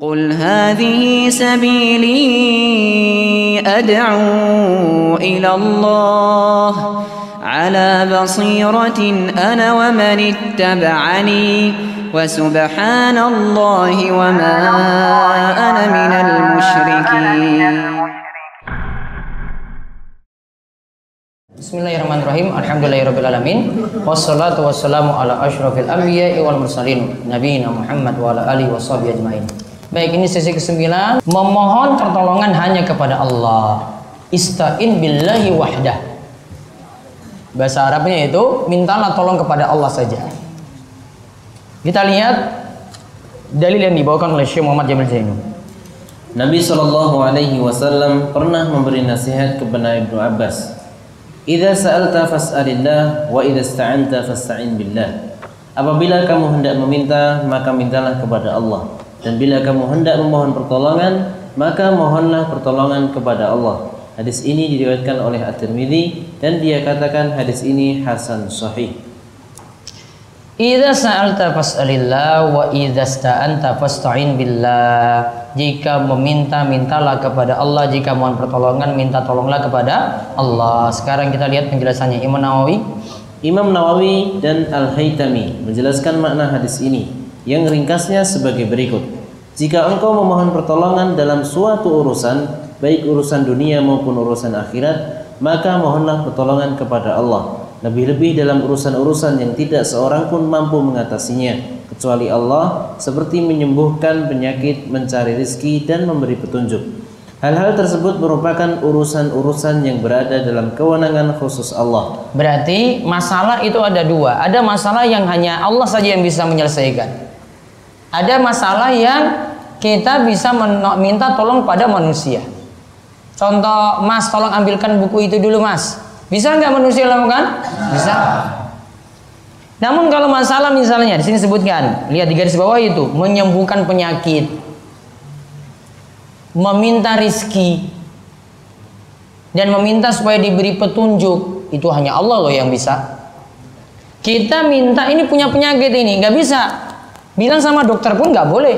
قل هذه سبيلي أدعو إلى الله على بصيرة أنا ومن اتبعني وسبحان الله وما أنا من المشركين. بسم الله الرحمن الرحيم الحمد لله رب العالمين والصلاة والسلام على أشرف الأنبياء والمرسلين نبينا محمد وعلى آله وصحبه أجمعين Baik, ini sesi ke-9, memohon pertolongan hanya kepada Allah. Ista'in billahi wahdah. Bahasa Arabnya itu mintalah tolong kepada Allah saja. Kita lihat dalil yang dibawakan oleh Syekh Muhammad Jamil Zainul. Nabi Shallallahu Alaihi Wasallam pernah memberi nasihat kepada Ibnu Abbas. Idza sa'alta fas'alillah wa idza ista'anta fasta'in billah. Apabila kamu hendak meminta, maka mintalah kepada Allah. Dan bila kamu hendak memohon pertolongan, maka mohonlah pertolongan kepada Allah. Hadis ini diriwayatkan oleh At-Tirmidzi dan dia katakan hadis ini hasan sahih. Idza sa'alta fas'alillah wa idza sta'anta fasta'in billah. Jika meminta mintalah kepada Allah, jika mohon pertolongan minta tolonglah kepada Allah. Sekarang kita lihat penjelasannya Imam Nawawi. Imam Nawawi dan Al-Haytami menjelaskan makna hadis ini yang ringkasnya sebagai berikut. Jika engkau memohon pertolongan dalam suatu urusan, baik urusan dunia maupun urusan akhirat, maka mohonlah pertolongan kepada Allah. Lebih-lebih dalam urusan-urusan yang tidak seorang pun mampu mengatasinya, kecuali Allah, seperti menyembuhkan penyakit, mencari rezeki, dan memberi petunjuk. Hal-hal tersebut merupakan urusan-urusan yang berada dalam kewenangan khusus Allah. Berarti masalah itu ada dua. Ada masalah yang hanya Allah saja yang bisa menyelesaikan. Ada masalah yang kita bisa minta tolong pada manusia. Contoh, Mas, tolong ambilkan buku itu dulu, Mas. Bisa nggak manusia lakukan? Bisa. Namun kalau masalah misalnya di sini sebutkan, lihat di garis bawah itu menyembuhkan penyakit, meminta rizki, dan meminta supaya diberi petunjuk, itu hanya Allah loh yang bisa. Kita minta ini punya penyakit ini, nggak bisa. Bilang sama dokter pun nggak boleh.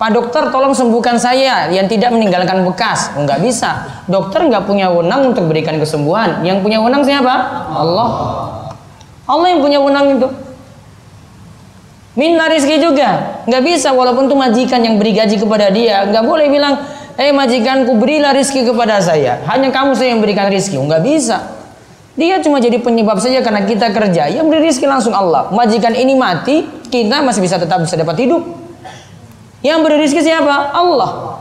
Pak dokter tolong sembuhkan saya yang tidak meninggalkan bekas. Nggak bisa. Dokter nggak punya wewenang untuk berikan kesembuhan. Yang punya wewenang siapa? Allah. Allah yang punya wewenang itu. Minta rizki juga. Nggak bisa walaupun itu majikan yang beri gaji kepada dia. Nggak boleh bilang, eh majikanku berilah rizki kepada saya. Hanya kamu saya yang berikan rizki. Nggak bisa. Dia cuma jadi penyebab saja karena kita kerja. Yang beri rizki langsung Allah. Majikan ini mati, kita masih bisa tetap bisa dapat hidup. Yang beri rizki siapa? Allah.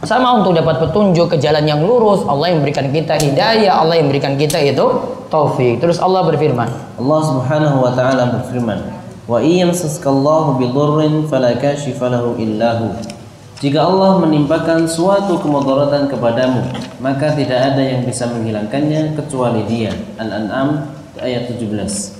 Sama untuk dapat petunjuk ke jalan yang lurus, Allah yang berikan kita hidayah, Allah yang berikan kita itu taufik. Terus Allah berfirman. Allah Subhanahu wa taala berfirman, "Wa iyyamsaskallahu bidurrin fala kashifa lahu illahu." Jika Allah menimpakan suatu kemudaratan kepadamu, maka tidak ada yang bisa menghilangkannya kecuali Dia. Al-An'am ayat 17.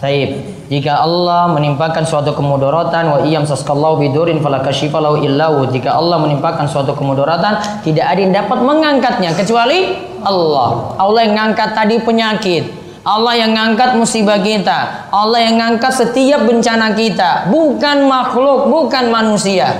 Taib. Jika Allah menimpakan suatu kemudaratan wa iyam saskallahu bidurin fala kashifa lahu illahu. Jika Allah menimpakan suatu kemudaratan, tidak ada yang dapat mengangkatnya kecuali Allah. Allah yang ngangkat tadi penyakit. Allah yang ngangkat musibah kita. Allah yang ngangkat setiap bencana kita, bukan makhluk, bukan manusia.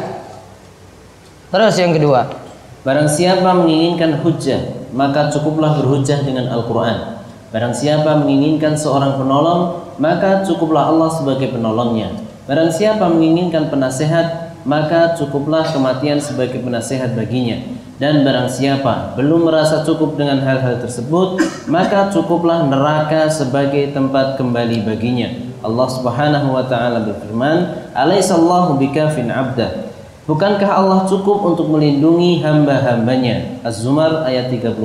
Terus yang kedua, Barang siapa menginginkan hujah, maka cukuplah berhujah dengan Al-Quran. Barang siapa menginginkan seorang penolong, maka cukuplah Allah sebagai penolongnya. Barang siapa menginginkan penasehat, maka cukuplah kematian sebagai penasehat baginya. Dan barang siapa belum merasa cukup dengan hal-hal tersebut, maka cukuplah neraka sebagai tempat kembali baginya. Allah Subhanahu wa taala berfirman, "Alaisallahu bikafin 'abda." Bukankah Allah cukup untuk melindungi hamba-hambanya? Az-Zumar ayat 36.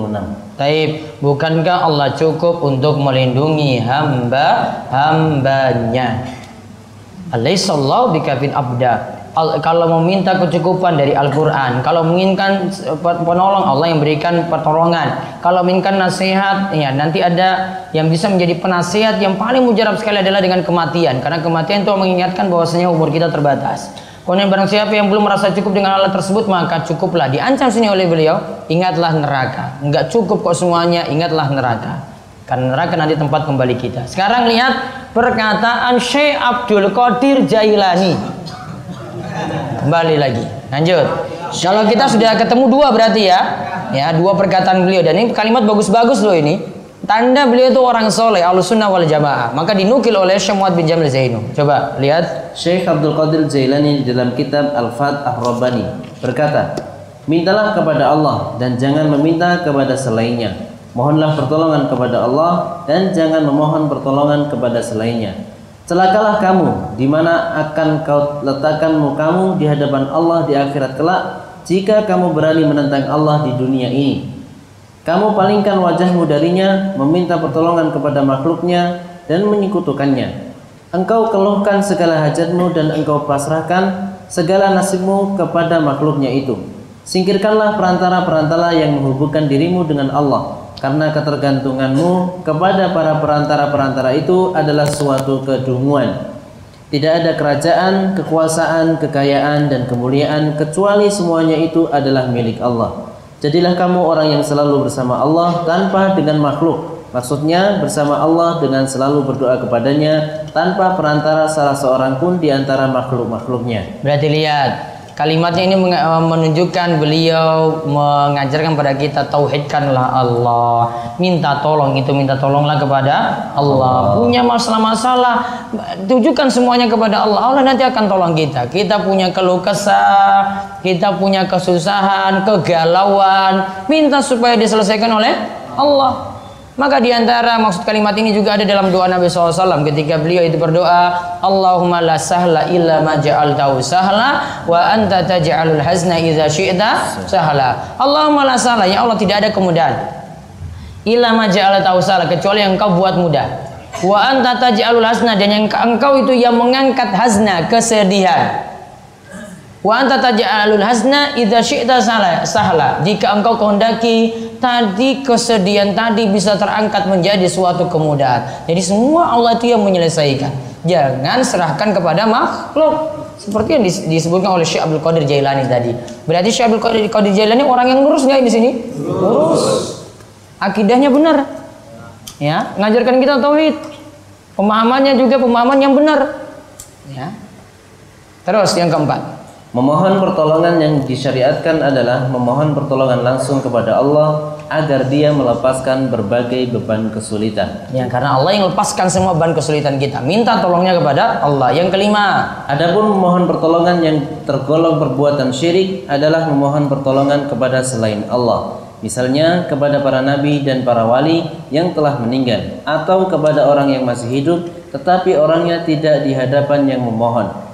Taib, bukankah Allah cukup untuk melindungi hamba-hambanya? Alaihissallahu bikafin abda. Al, kalau meminta kecukupan dari Al-Quran Kalau menginginkan penolong Allah yang berikan pertolongan Kalau menginginkan nasihat ya Nanti ada yang bisa menjadi penasihat Yang paling mujarab sekali adalah dengan kematian Karena kematian itu mengingatkan bahwasanya umur kita terbatas Kemudian barang siapa yang belum merasa cukup dengan alat tersebut maka cukuplah diancam sini oleh beliau ingatlah neraka. Enggak cukup kok semuanya ingatlah neraka. Karena neraka nanti tempat kembali kita. Sekarang lihat perkataan Syekh Abdul Qadir Jailani. kembali lagi. Lanjut. Kalau kita sudah ketemu dua berarti ya. Ya, dua perkataan beliau dan ini kalimat bagus-bagus loh ini. Tanda beliau itu orang soleh, sunnah wal jamaah. Maka dinukil oleh Syekh Muhammad bin Jamil Zainu. Coba lihat. Syekh Abdul Qadir Jailani dalam kitab Al-Fat Ar-Rabbani berkata, Mintalah kepada Allah dan jangan meminta kepada selainnya. Mohonlah pertolongan kepada Allah dan jangan memohon pertolongan kepada selainnya. Celakalah kamu di mana akan kau letakkan mukamu di hadapan Allah di akhirat kelak jika kamu berani menentang Allah di dunia ini. Kamu palingkan wajahmu darinya, meminta pertolongan kepada makhluknya dan menyekutukannya. Engkau keluhkan segala hajatmu dan engkau pasrahkan segala nasibmu kepada makhluknya itu. Singkirkanlah perantara-perantara yang menghubungkan dirimu dengan Allah, karena ketergantunganmu kepada para perantara-perantara itu adalah suatu kedunguan. Tidak ada kerajaan, kekuasaan, kekayaan, dan kemuliaan kecuali semuanya itu adalah milik Allah. Jadilah kamu orang yang selalu bersama Allah tanpa dengan makhluk. Maksudnya bersama Allah dengan selalu berdoa kepadanya tanpa perantara salah seorang pun di antara makhluk-makhluknya. Berarti lihat Kalimatnya ini eh, menunjukkan beliau mengajarkan pada kita tauhidkanlah Allah. Minta tolong itu minta tolonglah kepada Allah. Punya masalah-masalah tujukan semuanya kepada Allah. Allah nanti akan tolong kita. Kita punya keluh kesah, kita punya kesusahan, kegalauan, minta supaya diselesaikan oleh Allah. Maka di antara maksud kalimat ini juga ada dalam doa Nabi SAW ketika beliau itu berdoa Allahumma la sahla illa ma ja'altahu sahla wa anta taj'alul hazna idza syi'ta sahla. Allahumma la sahla ya Allah tidak ada kemudahan. Illa ma ja'altahu sahla kecuali yang engkau buat mudah. Wa anta taj'alul hazna dan yang engkau itu yang mengangkat hazna kesedihan. Wa anta taj'alul hazna idza syi'ta sahla. Jika engkau kehendaki tadi kesedihan tadi bisa terangkat menjadi suatu kemudahan. Jadi semua Allah itu yang menyelesaikan. Jangan serahkan kepada makhluk. Seperti yang disebutkan oleh Syekh Abdul Qadir Jailani tadi. Berarti Syekh Abdul Qadir, Qadir Jailani orang yang lurus nggak di sini? Lurus. Akidahnya benar. Ya, ngajarkan kita tauhid. Pemahamannya juga pemahaman yang benar. Ya. Terus yang keempat. Memohon pertolongan yang disyariatkan adalah memohon pertolongan langsung kepada Allah agar dia melepaskan berbagai beban kesulitan. Ya, karena Allah yang lepaskan semua beban kesulitan kita. Minta tolongnya kepada Allah. Yang kelima, adapun memohon pertolongan yang tergolong perbuatan syirik adalah memohon pertolongan kepada selain Allah. Misalnya kepada para nabi dan para wali yang telah meninggal atau kepada orang yang masih hidup tetapi orangnya tidak di hadapan yang memohon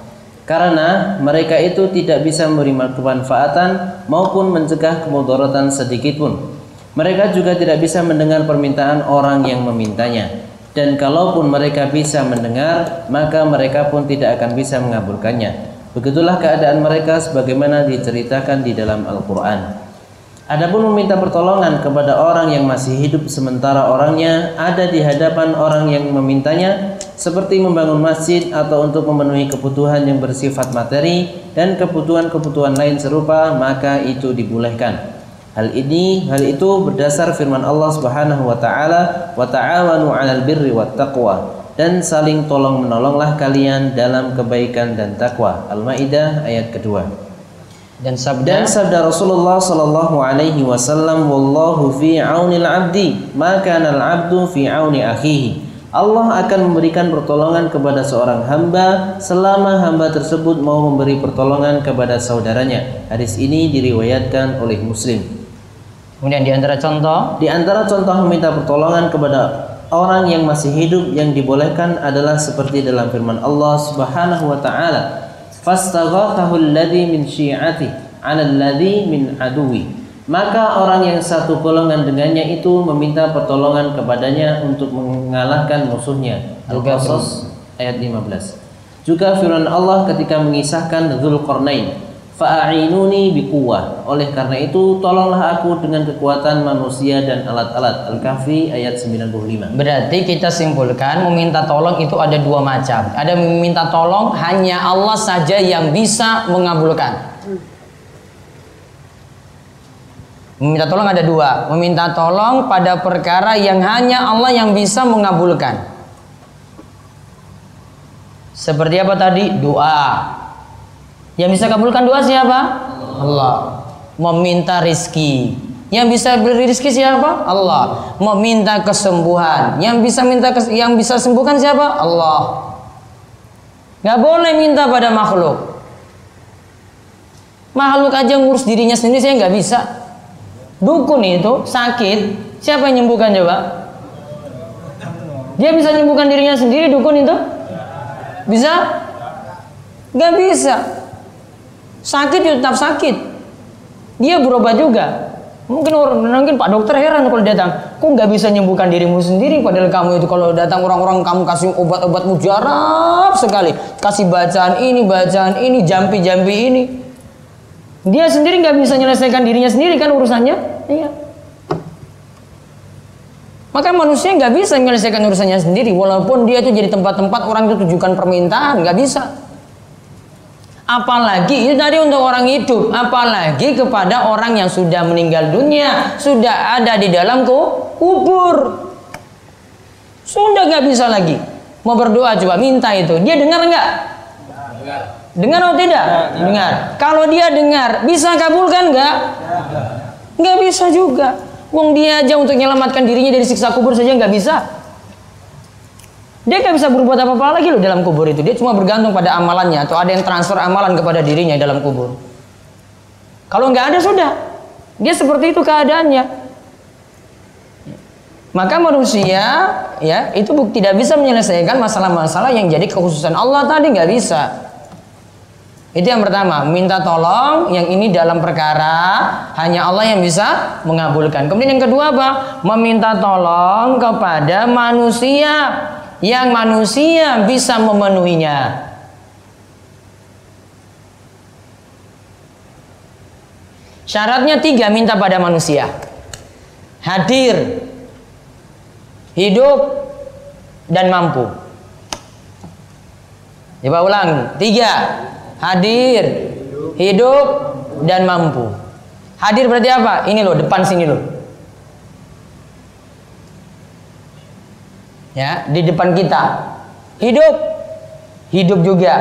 karena mereka itu tidak bisa menerima kemanfaatan maupun mencegah kemudaratan sedikit pun. Mereka juga tidak bisa mendengar permintaan orang yang memintanya. Dan kalaupun mereka bisa mendengar, maka mereka pun tidak akan bisa mengabulkannya. Begitulah keadaan mereka sebagaimana diceritakan di dalam Al-Quran. Adapun meminta pertolongan kepada orang yang masih hidup sementara orangnya ada di hadapan orang yang memintanya seperti membangun masjid atau untuk memenuhi kebutuhan yang bersifat materi dan kebutuhan-kebutuhan lain serupa maka itu dibolehkan. Hal ini hal itu berdasar firman Allah Subhanahu wa taala wa ta'awanu 'alal birri wat taqwa dan saling tolong menolonglah kalian dalam kebaikan dan takwa. Al-Maidah ayat kedua. Dan sabda Dan sabda Rasulullah sallallahu alaihi wasallam wallahu fi aunil abdi maka al abdu fi auni akhihi. Allah akan memberikan pertolongan kepada seorang hamba selama hamba tersebut mau memberi pertolongan kepada saudaranya. Hadis ini diriwayatkan oleh Muslim. Kemudian di antara contoh, di antara contoh meminta pertolongan kepada orang yang masih hidup yang dibolehkan adalah seperti dalam firman Allah Subhanahu wa taala fastaghathahu alladhi min syi'ati 'ala alladhi min aduwi maka orang yang satu golongan dengannya itu meminta pertolongan kepadanya untuk mengalahkan musuhnya Al-Qasas ayat 15 juga firman Allah ketika mengisahkan Dzulqarnain fa'inuni biquwah. Oleh karena itu tolonglah aku dengan kekuatan manusia dan alat-alat. Al-Kahfi ayat 95. Berarti kita simpulkan meminta tolong itu ada dua macam. Ada meminta tolong hanya Allah saja yang bisa mengabulkan. Meminta tolong ada dua. Meminta tolong pada perkara yang hanya Allah yang bisa mengabulkan. Seperti apa tadi? Doa Yang bisa kabulkan doa siapa? Allah. Meminta rizki. Yang bisa beri rizki siapa? Allah. Meminta kesembuhan. Yang bisa minta kes- yang bisa sembuhkan siapa? Allah. Nggak boleh minta pada makhluk. Makhluk aja ngurus dirinya sendiri saya nggak bisa. Dukun itu sakit, siapa yang nyembuhkan coba? Dia bisa menyembuhkan dirinya sendiri dukun itu? Bisa? Nggak bisa. Sakit ya tetap sakit. Dia berobat juga. Mungkin orang mungkin Pak Dokter heran kalau datang, kok nggak bisa menyembuhkan dirimu sendiri? Padahal kamu itu kalau datang orang-orang kamu kasih obat-obat mujarab sekali, kasih bacaan ini, bacaan ini, jampi-jampi ini. Dia sendiri nggak bisa menyelesaikan dirinya sendiri kan urusannya? Iya. Maka manusia nggak bisa menyelesaikan urusannya sendiri, walaupun dia itu jadi tempat-tempat orang itu tujukan permintaan, nggak bisa. Apalagi itu tadi untuk orang hidup, apalagi kepada orang yang sudah meninggal dunia, sudah ada di dalam ku- kubur. Sudah nggak bisa lagi. Mau berdoa coba minta itu, dia dengar nggak? Dengar atau tidak? Dengar. Kalau dia dengar, bisa kabulkan nggak? Nggak bisa juga. Wong dia aja untuk menyelamatkan dirinya dari siksa kubur saja nggak bisa. Dia nggak bisa berbuat apa-apa lagi loh dalam kubur itu. Dia cuma bergantung pada amalannya atau ada yang transfer amalan kepada dirinya dalam kubur. Kalau nggak ada sudah, dia seperti itu keadaannya. Maka manusia ya itu tidak bisa menyelesaikan masalah-masalah yang jadi kekhususan Allah tadi nggak bisa. Itu yang pertama, minta tolong yang ini dalam perkara hanya Allah yang bisa mengabulkan. Kemudian yang kedua apa? Meminta tolong kepada manusia yang manusia bisa memenuhinya. Syaratnya tiga minta pada manusia. Hadir, hidup, dan mampu. Coba ulang. Tiga. Hadir, hidup, dan mampu. Hadir berarti apa? Ini loh, depan sini loh. Ya, di depan kita. Hidup, hidup juga.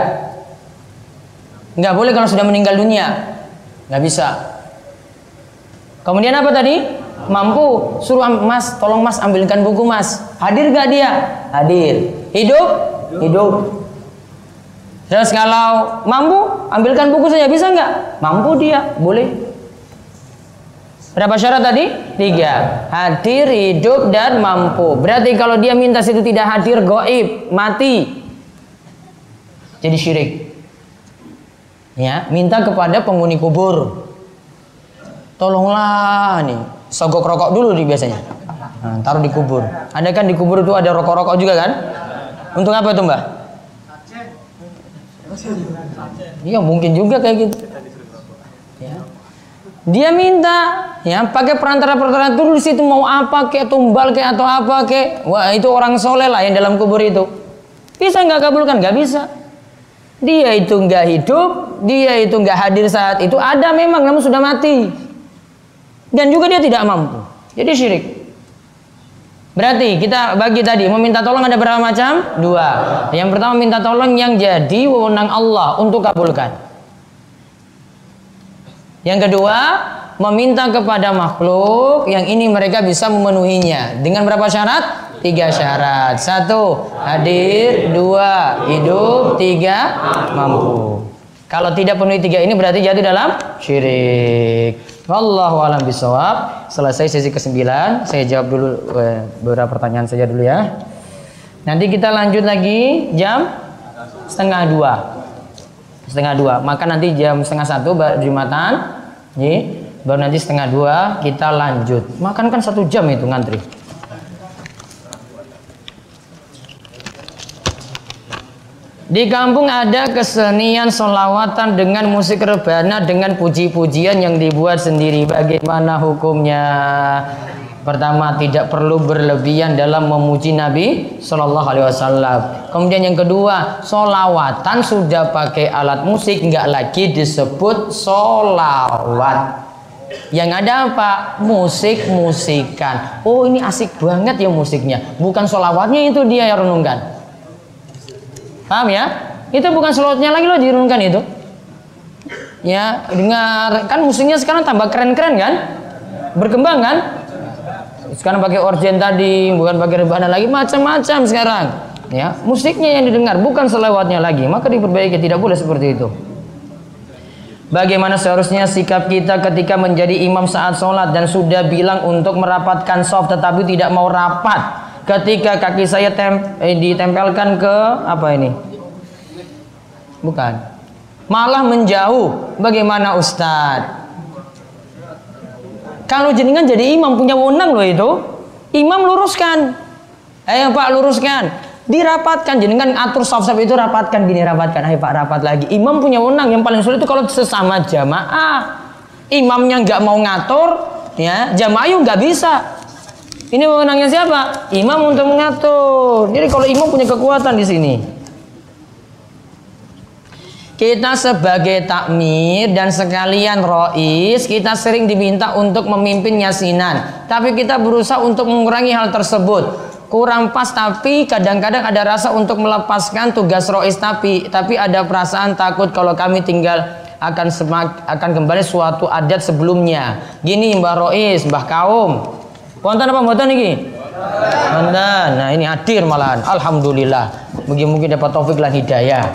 Nggak boleh kalau sudah meninggal dunia. Nggak bisa. Kemudian apa tadi? Mampu. Suruh mas, tolong mas ambilkan buku mas. Hadir gak dia? Hadir. Hidup? Hidup. Terus kalau mampu, ambilkan buku saja bisa nggak? Mampu dia, boleh. Berapa syarat tadi? Tiga. Hadir, hidup, dan mampu. Berarti kalau dia minta situ tidak hadir, goib, mati. Jadi syirik. Ya, minta kepada penghuni kubur. Tolonglah nih, sogok rokok dulu nih biasanya. Nah, taruh di kubur. Ada kan di kubur itu ada rokok-rokok juga kan? Untuk apa itu mbak? Iya mungkin juga kayak gitu. Ya. Dia minta ya pakai perantara-perantara dulu di situ mau apa kayak tumbal kayak atau apa kayak wah itu orang soleh lah yang dalam kubur itu. Bisa nggak kabulkan? Nggak bisa. Dia itu nggak hidup dia itu nggak hadir saat itu. Ada memang namun sudah mati. Dan juga dia tidak mampu. Jadi syirik Berarti kita bagi tadi meminta tolong ada berapa macam? Dua. Yang pertama minta tolong yang jadi wewenang Allah untuk kabulkan. Yang kedua, meminta kepada makhluk yang ini mereka bisa memenuhinya. Dengan berapa syarat? Tiga syarat. Satu, hadir. Dua, hidup. Tiga, mampu. Kalau tidak penuhi tiga ini berarti jatuh dalam syirik. Wallahu alam bisawab. Selesai sesi ke-9, saya jawab dulu eh, beberapa pertanyaan saja dulu ya. Nanti kita lanjut lagi jam setengah dua. Setengah dua. Maka nanti jam setengah satu Jumatan. Ye, baru nanti setengah dua kita lanjut. Makan kan satu jam itu ngantri. Di kampung ada kesenian solawatan dengan musik rebana dengan puji-pujian yang dibuat sendiri. Bagaimana hukumnya? Pertama, tidak perlu berlebihan dalam memuji Nabi Shallallahu Alaihi Wasallam. Kemudian yang kedua, solawatan sudah pakai alat musik, nggak lagi disebut solawat. Yang ada apa? Musik-musikan. Oh ini asik banget ya musiknya. Bukan solawatnya itu dia yang renungkan. Paham ya? Itu bukan selotnya lagi loh dirunkan itu. Ya, dengar kan musiknya sekarang tambah keren-keren kan? Berkembang kan? Sekarang pakai orgen tadi, bukan pakai rebana lagi, macam-macam sekarang. Ya, musiknya yang didengar bukan selewatnya lagi, maka diperbaiki tidak boleh seperti itu. Bagaimana seharusnya sikap kita ketika menjadi imam saat sholat dan sudah bilang untuk merapatkan soft tetapi tidak mau rapat ketika kaki saya tem eh, ditempelkan ke apa ini? Bukan malah menjauh. Bagaimana Ustadz? Kalau jenengan jadi imam punya wewenang loh itu, imam luruskan. Ayo Pak luruskan. Dirapatkan jenengan atur saf-saf itu rapatkan gini rapatkan. Ayo Pak rapat lagi. Imam punya wewenang yang paling sulit itu kalau sesama jamaah. Imamnya nggak mau ngatur, ya jamaah yuk nggak bisa. Ini wewenangnya siapa? Imam untuk mengatur. Jadi kalau imam punya kekuatan di sini. Kita sebagai takmir dan sekalian rois, kita sering diminta untuk memimpin yasinan. Tapi kita berusaha untuk mengurangi hal tersebut. Kurang pas tapi kadang-kadang ada rasa untuk melepaskan tugas rois tapi tapi ada perasaan takut kalau kami tinggal akan semak, akan kembali suatu adat sebelumnya. Gini Mbah Rois, Mbah Kaum. Wonten apa mboten iki? Wonten. Nah, ini hadir malahan. Alhamdulillah. Mungkin-mungkin dapat taufik dan hidayah.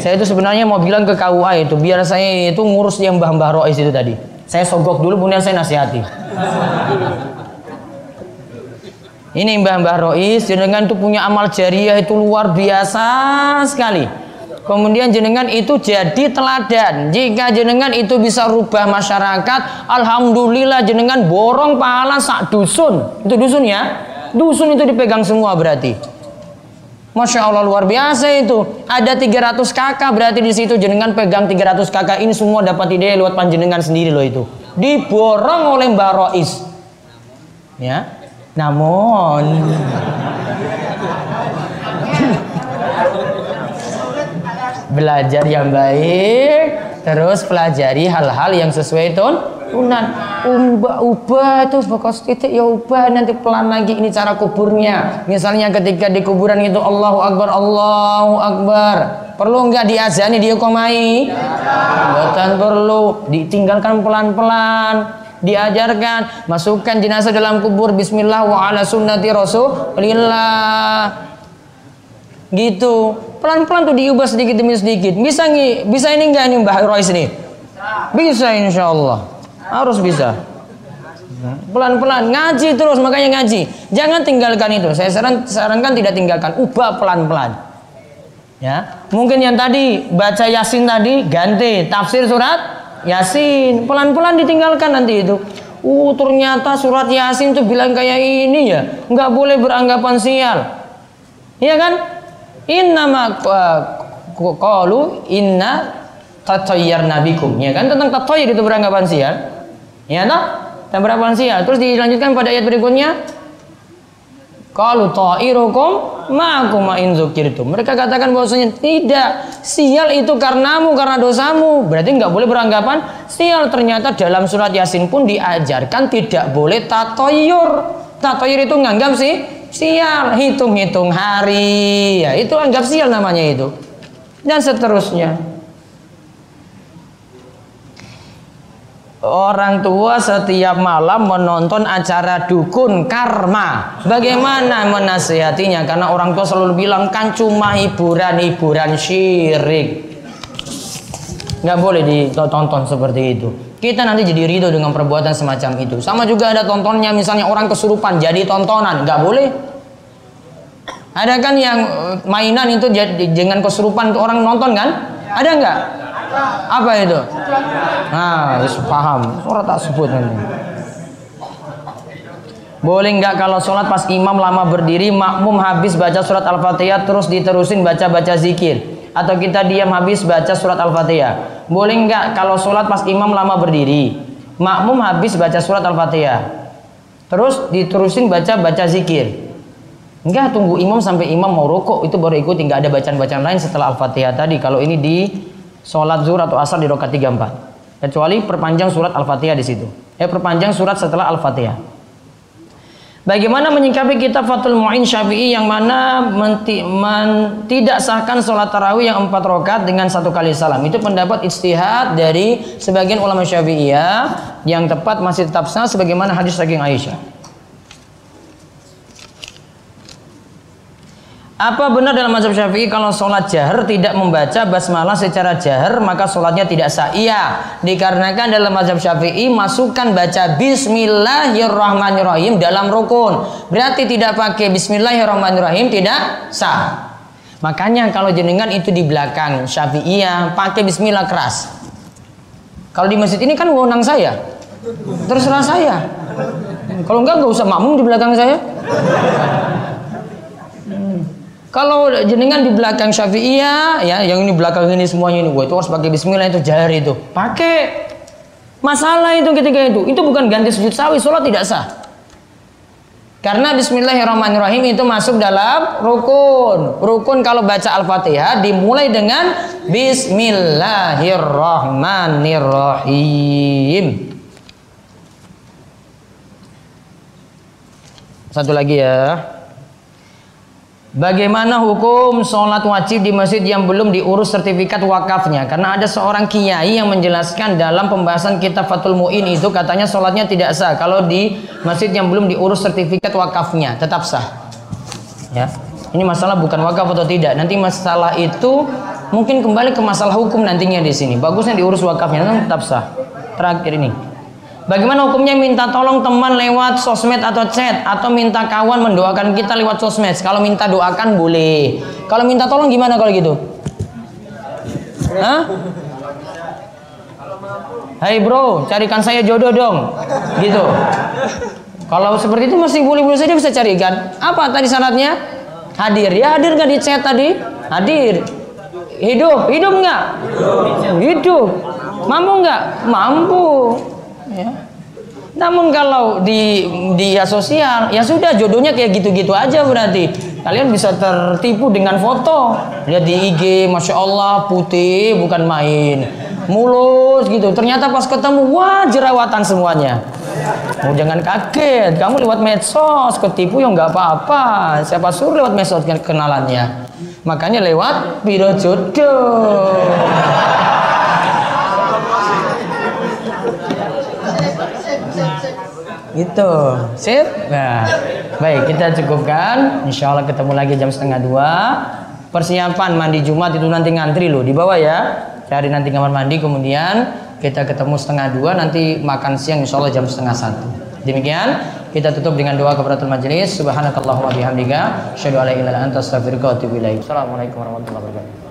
Saya itu sebenarnya mau bilang ke KUA itu biar saya itu ngurus yang Mbah-mbah Rois itu tadi. Saya sogok dulu kemudian saya nasihati. Ini Mbah-mbah Rois jenengan itu punya amal jariah itu luar biasa sekali. Kemudian jenengan itu jadi teladan. Jika jenengan itu bisa rubah masyarakat, alhamdulillah jenengan borong pahala sak dusun. Itu dusun ya? Dusun itu dipegang semua berarti. Masya Allah luar biasa itu. Ada 300 kakak berarti di situ jenengan pegang 300 kakak ini semua dapat ide lewat panjenengan sendiri loh itu. Diborong oleh Mbak Rois. Ya. Namun belajar yang baik terus pelajari hal-hal yang sesuai ton tunan. Ubah ubah itu fokus titik ya ubah. Nanti pelan lagi ini cara kuburnya. Misalnya ketika di kuburan itu Allahu Akbar Allahu Akbar. Perlu nggak diazani dihukumai bukan perlu. Ditinggalkan pelan-pelan. Diajarkan. Masukkan jenazah dalam kubur. Bismillah wa ala sunnati Rasulillah gitu pelan-pelan tuh diubah sedikit demi sedikit bisa nih bisa ini enggak nih Mbah Rois ini bisa insya Allah harus bisa. Pelan-pelan ngaji terus makanya ngaji. Jangan tinggalkan itu. Saya saran, sarankan tidak tinggalkan, ubah pelan-pelan. Ya, mungkin yang tadi baca Yasin tadi ganti tafsir surat Yasin. Pelan-pelan ditinggalkan nanti itu. Uh, ternyata surat Yasin tuh bilang kayak ini ya. Nggak boleh beranggapan sial. Iya kan? Inna ma qalu inna tatayyar nabikum. Ya kan tentang tatayyur itu beranggapan sial. Ya toh? Dan berapa lansia? Terus dilanjutkan pada ayat berikutnya. Kalau ta'irukum ma'akum ma'in zukirtum. Mereka katakan bahwasanya tidak. Sial itu karenamu, karena dosamu. Berarti nggak boleh beranggapan sial. Ternyata dalam surat Yasin pun diajarkan tidak boleh tatoyur. Tatoyur itu nganggap sih sial. Hitung-hitung hari. Ya, itu anggap sial namanya itu. Dan seterusnya. Orang tua setiap malam menonton acara dukun karma. Bagaimana menasihatinya? Karena orang tua selalu bilang kan cuma hiburan-hiburan syirik. Nggak boleh ditonton seperti itu. Kita nanti jadi ridho dengan perbuatan semacam itu. Sama juga ada tontonnya misalnya orang kesurupan jadi tontonan. Nggak boleh. Ada kan yang eh, mainan itu dengan kesurupan orang nonton kan? Ada nggak? Apa itu? Nah, harus paham. Surat tak sebut nanti. Boleh nggak kalau sholat pas imam lama berdiri, makmum habis baca surat Al-Fatihah terus diterusin baca-baca zikir? Atau kita diam habis baca surat Al-Fatihah? Boleh nggak kalau sholat pas imam lama berdiri, makmum habis baca surat Al-Fatihah, terus diterusin baca-baca zikir? Enggak, tunggu imam sampai imam mau rokok itu baru ikut, nggak ada bacaan-bacaan lain setelah Al-Fatihah tadi. Kalau ini di sholat zuhur atau asar di rokat 34 kecuali perpanjang surat al-fatihah di situ eh perpanjang surat setelah al-fatihah Bagaimana menyikapi kitab Fathul Mu'in Syafi'i yang mana menti, men, tidak sahkan sholat tarawih yang empat rakaat dengan satu kali salam. Itu pendapat istihad dari sebagian ulama Syafi'iyah yang tepat masih tetap sah sebagaimana hadis saking Aisyah. Apa benar dalam mazhab Syafi'i kalau sholat jahar tidak membaca basmalah secara jahar maka sholatnya tidak sah? Iya, dikarenakan dalam mazhab Syafi'i masukkan baca Bismillahirrahmanirrahim dalam rukun. Berarti tidak pakai Bismillahirrahmanirrahim tidak sah. Makanya kalau jenengan itu di belakang Syafi'iyah pakai Bismillah keras. Kalau di masjid ini kan wewenang saya, terserah saya. Kalau enggak nggak usah makmum di belakang saya. Kalau jenengan di belakang Syafi'iyah, ya, yang ini belakang ini semuanya ini, gua itu harus pakai Bismillah itu jari itu. Pakai. Masalah itu ketika itu, itu bukan ganti sujud sawi, sholat tidak sah. Karena Bismillahirrahmanirrahim itu masuk dalam rukun. Rukun kalau baca Al-Fatihah dimulai dengan Bismillahirrahmanirrahim. Satu lagi ya. Bagaimana hukum sholat wajib di masjid yang belum diurus sertifikat wakafnya? Karena ada seorang kiai yang menjelaskan dalam pembahasan kitab Fatul Mu'in itu katanya sholatnya tidak sah kalau di masjid yang belum diurus sertifikat wakafnya tetap sah. Ya, ini masalah bukan wakaf atau tidak. Nanti masalah itu mungkin kembali ke masalah hukum nantinya di sini. Bagusnya diurus wakafnya tetap sah. Terakhir ini. Bagaimana hukumnya minta tolong teman lewat sosmed atau chat atau minta kawan mendoakan kita lewat sosmed? Kalau minta doakan boleh. Kalau minta tolong gimana kalau gitu? Hah? Hai bro, carikan saya jodoh dong. Gitu. Kalau seperti itu masih boleh-boleh saja bisa carikan. Apa tadi syaratnya? Hadir. Ya hadir nggak di chat tadi? Hadir. Hidup, hidup nggak? Hidup. Mampu nggak? Mampu. Ya. Namun kalau di di ya sosial, ya sudah jodohnya kayak gitu-gitu aja berarti. Kalian bisa tertipu dengan foto. Lihat di IG, masya Allah putih bukan main, mulus gitu. Ternyata pas ketemu, wah jerawatan semuanya. Oh, jangan kaget, kamu lewat medsos ketipu ya nggak apa-apa. Siapa suruh lewat medsos kenalannya? Makanya lewat biro jodoh. Gitu. Sip? Nah, baik kita cukupkan. Insya Allah ketemu lagi jam setengah dua. Persiapan mandi Jumat itu nanti ngantri loh di bawah ya. Cari nanti kamar mandi kemudian kita ketemu setengah dua nanti makan siang insya Allah jam setengah satu. Demikian kita tutup dengan doa kepada majelis. Subhanakallahumma bihamdika. Asyhadu an la. Assalamualaikum warahmatullahi wabarakatuh.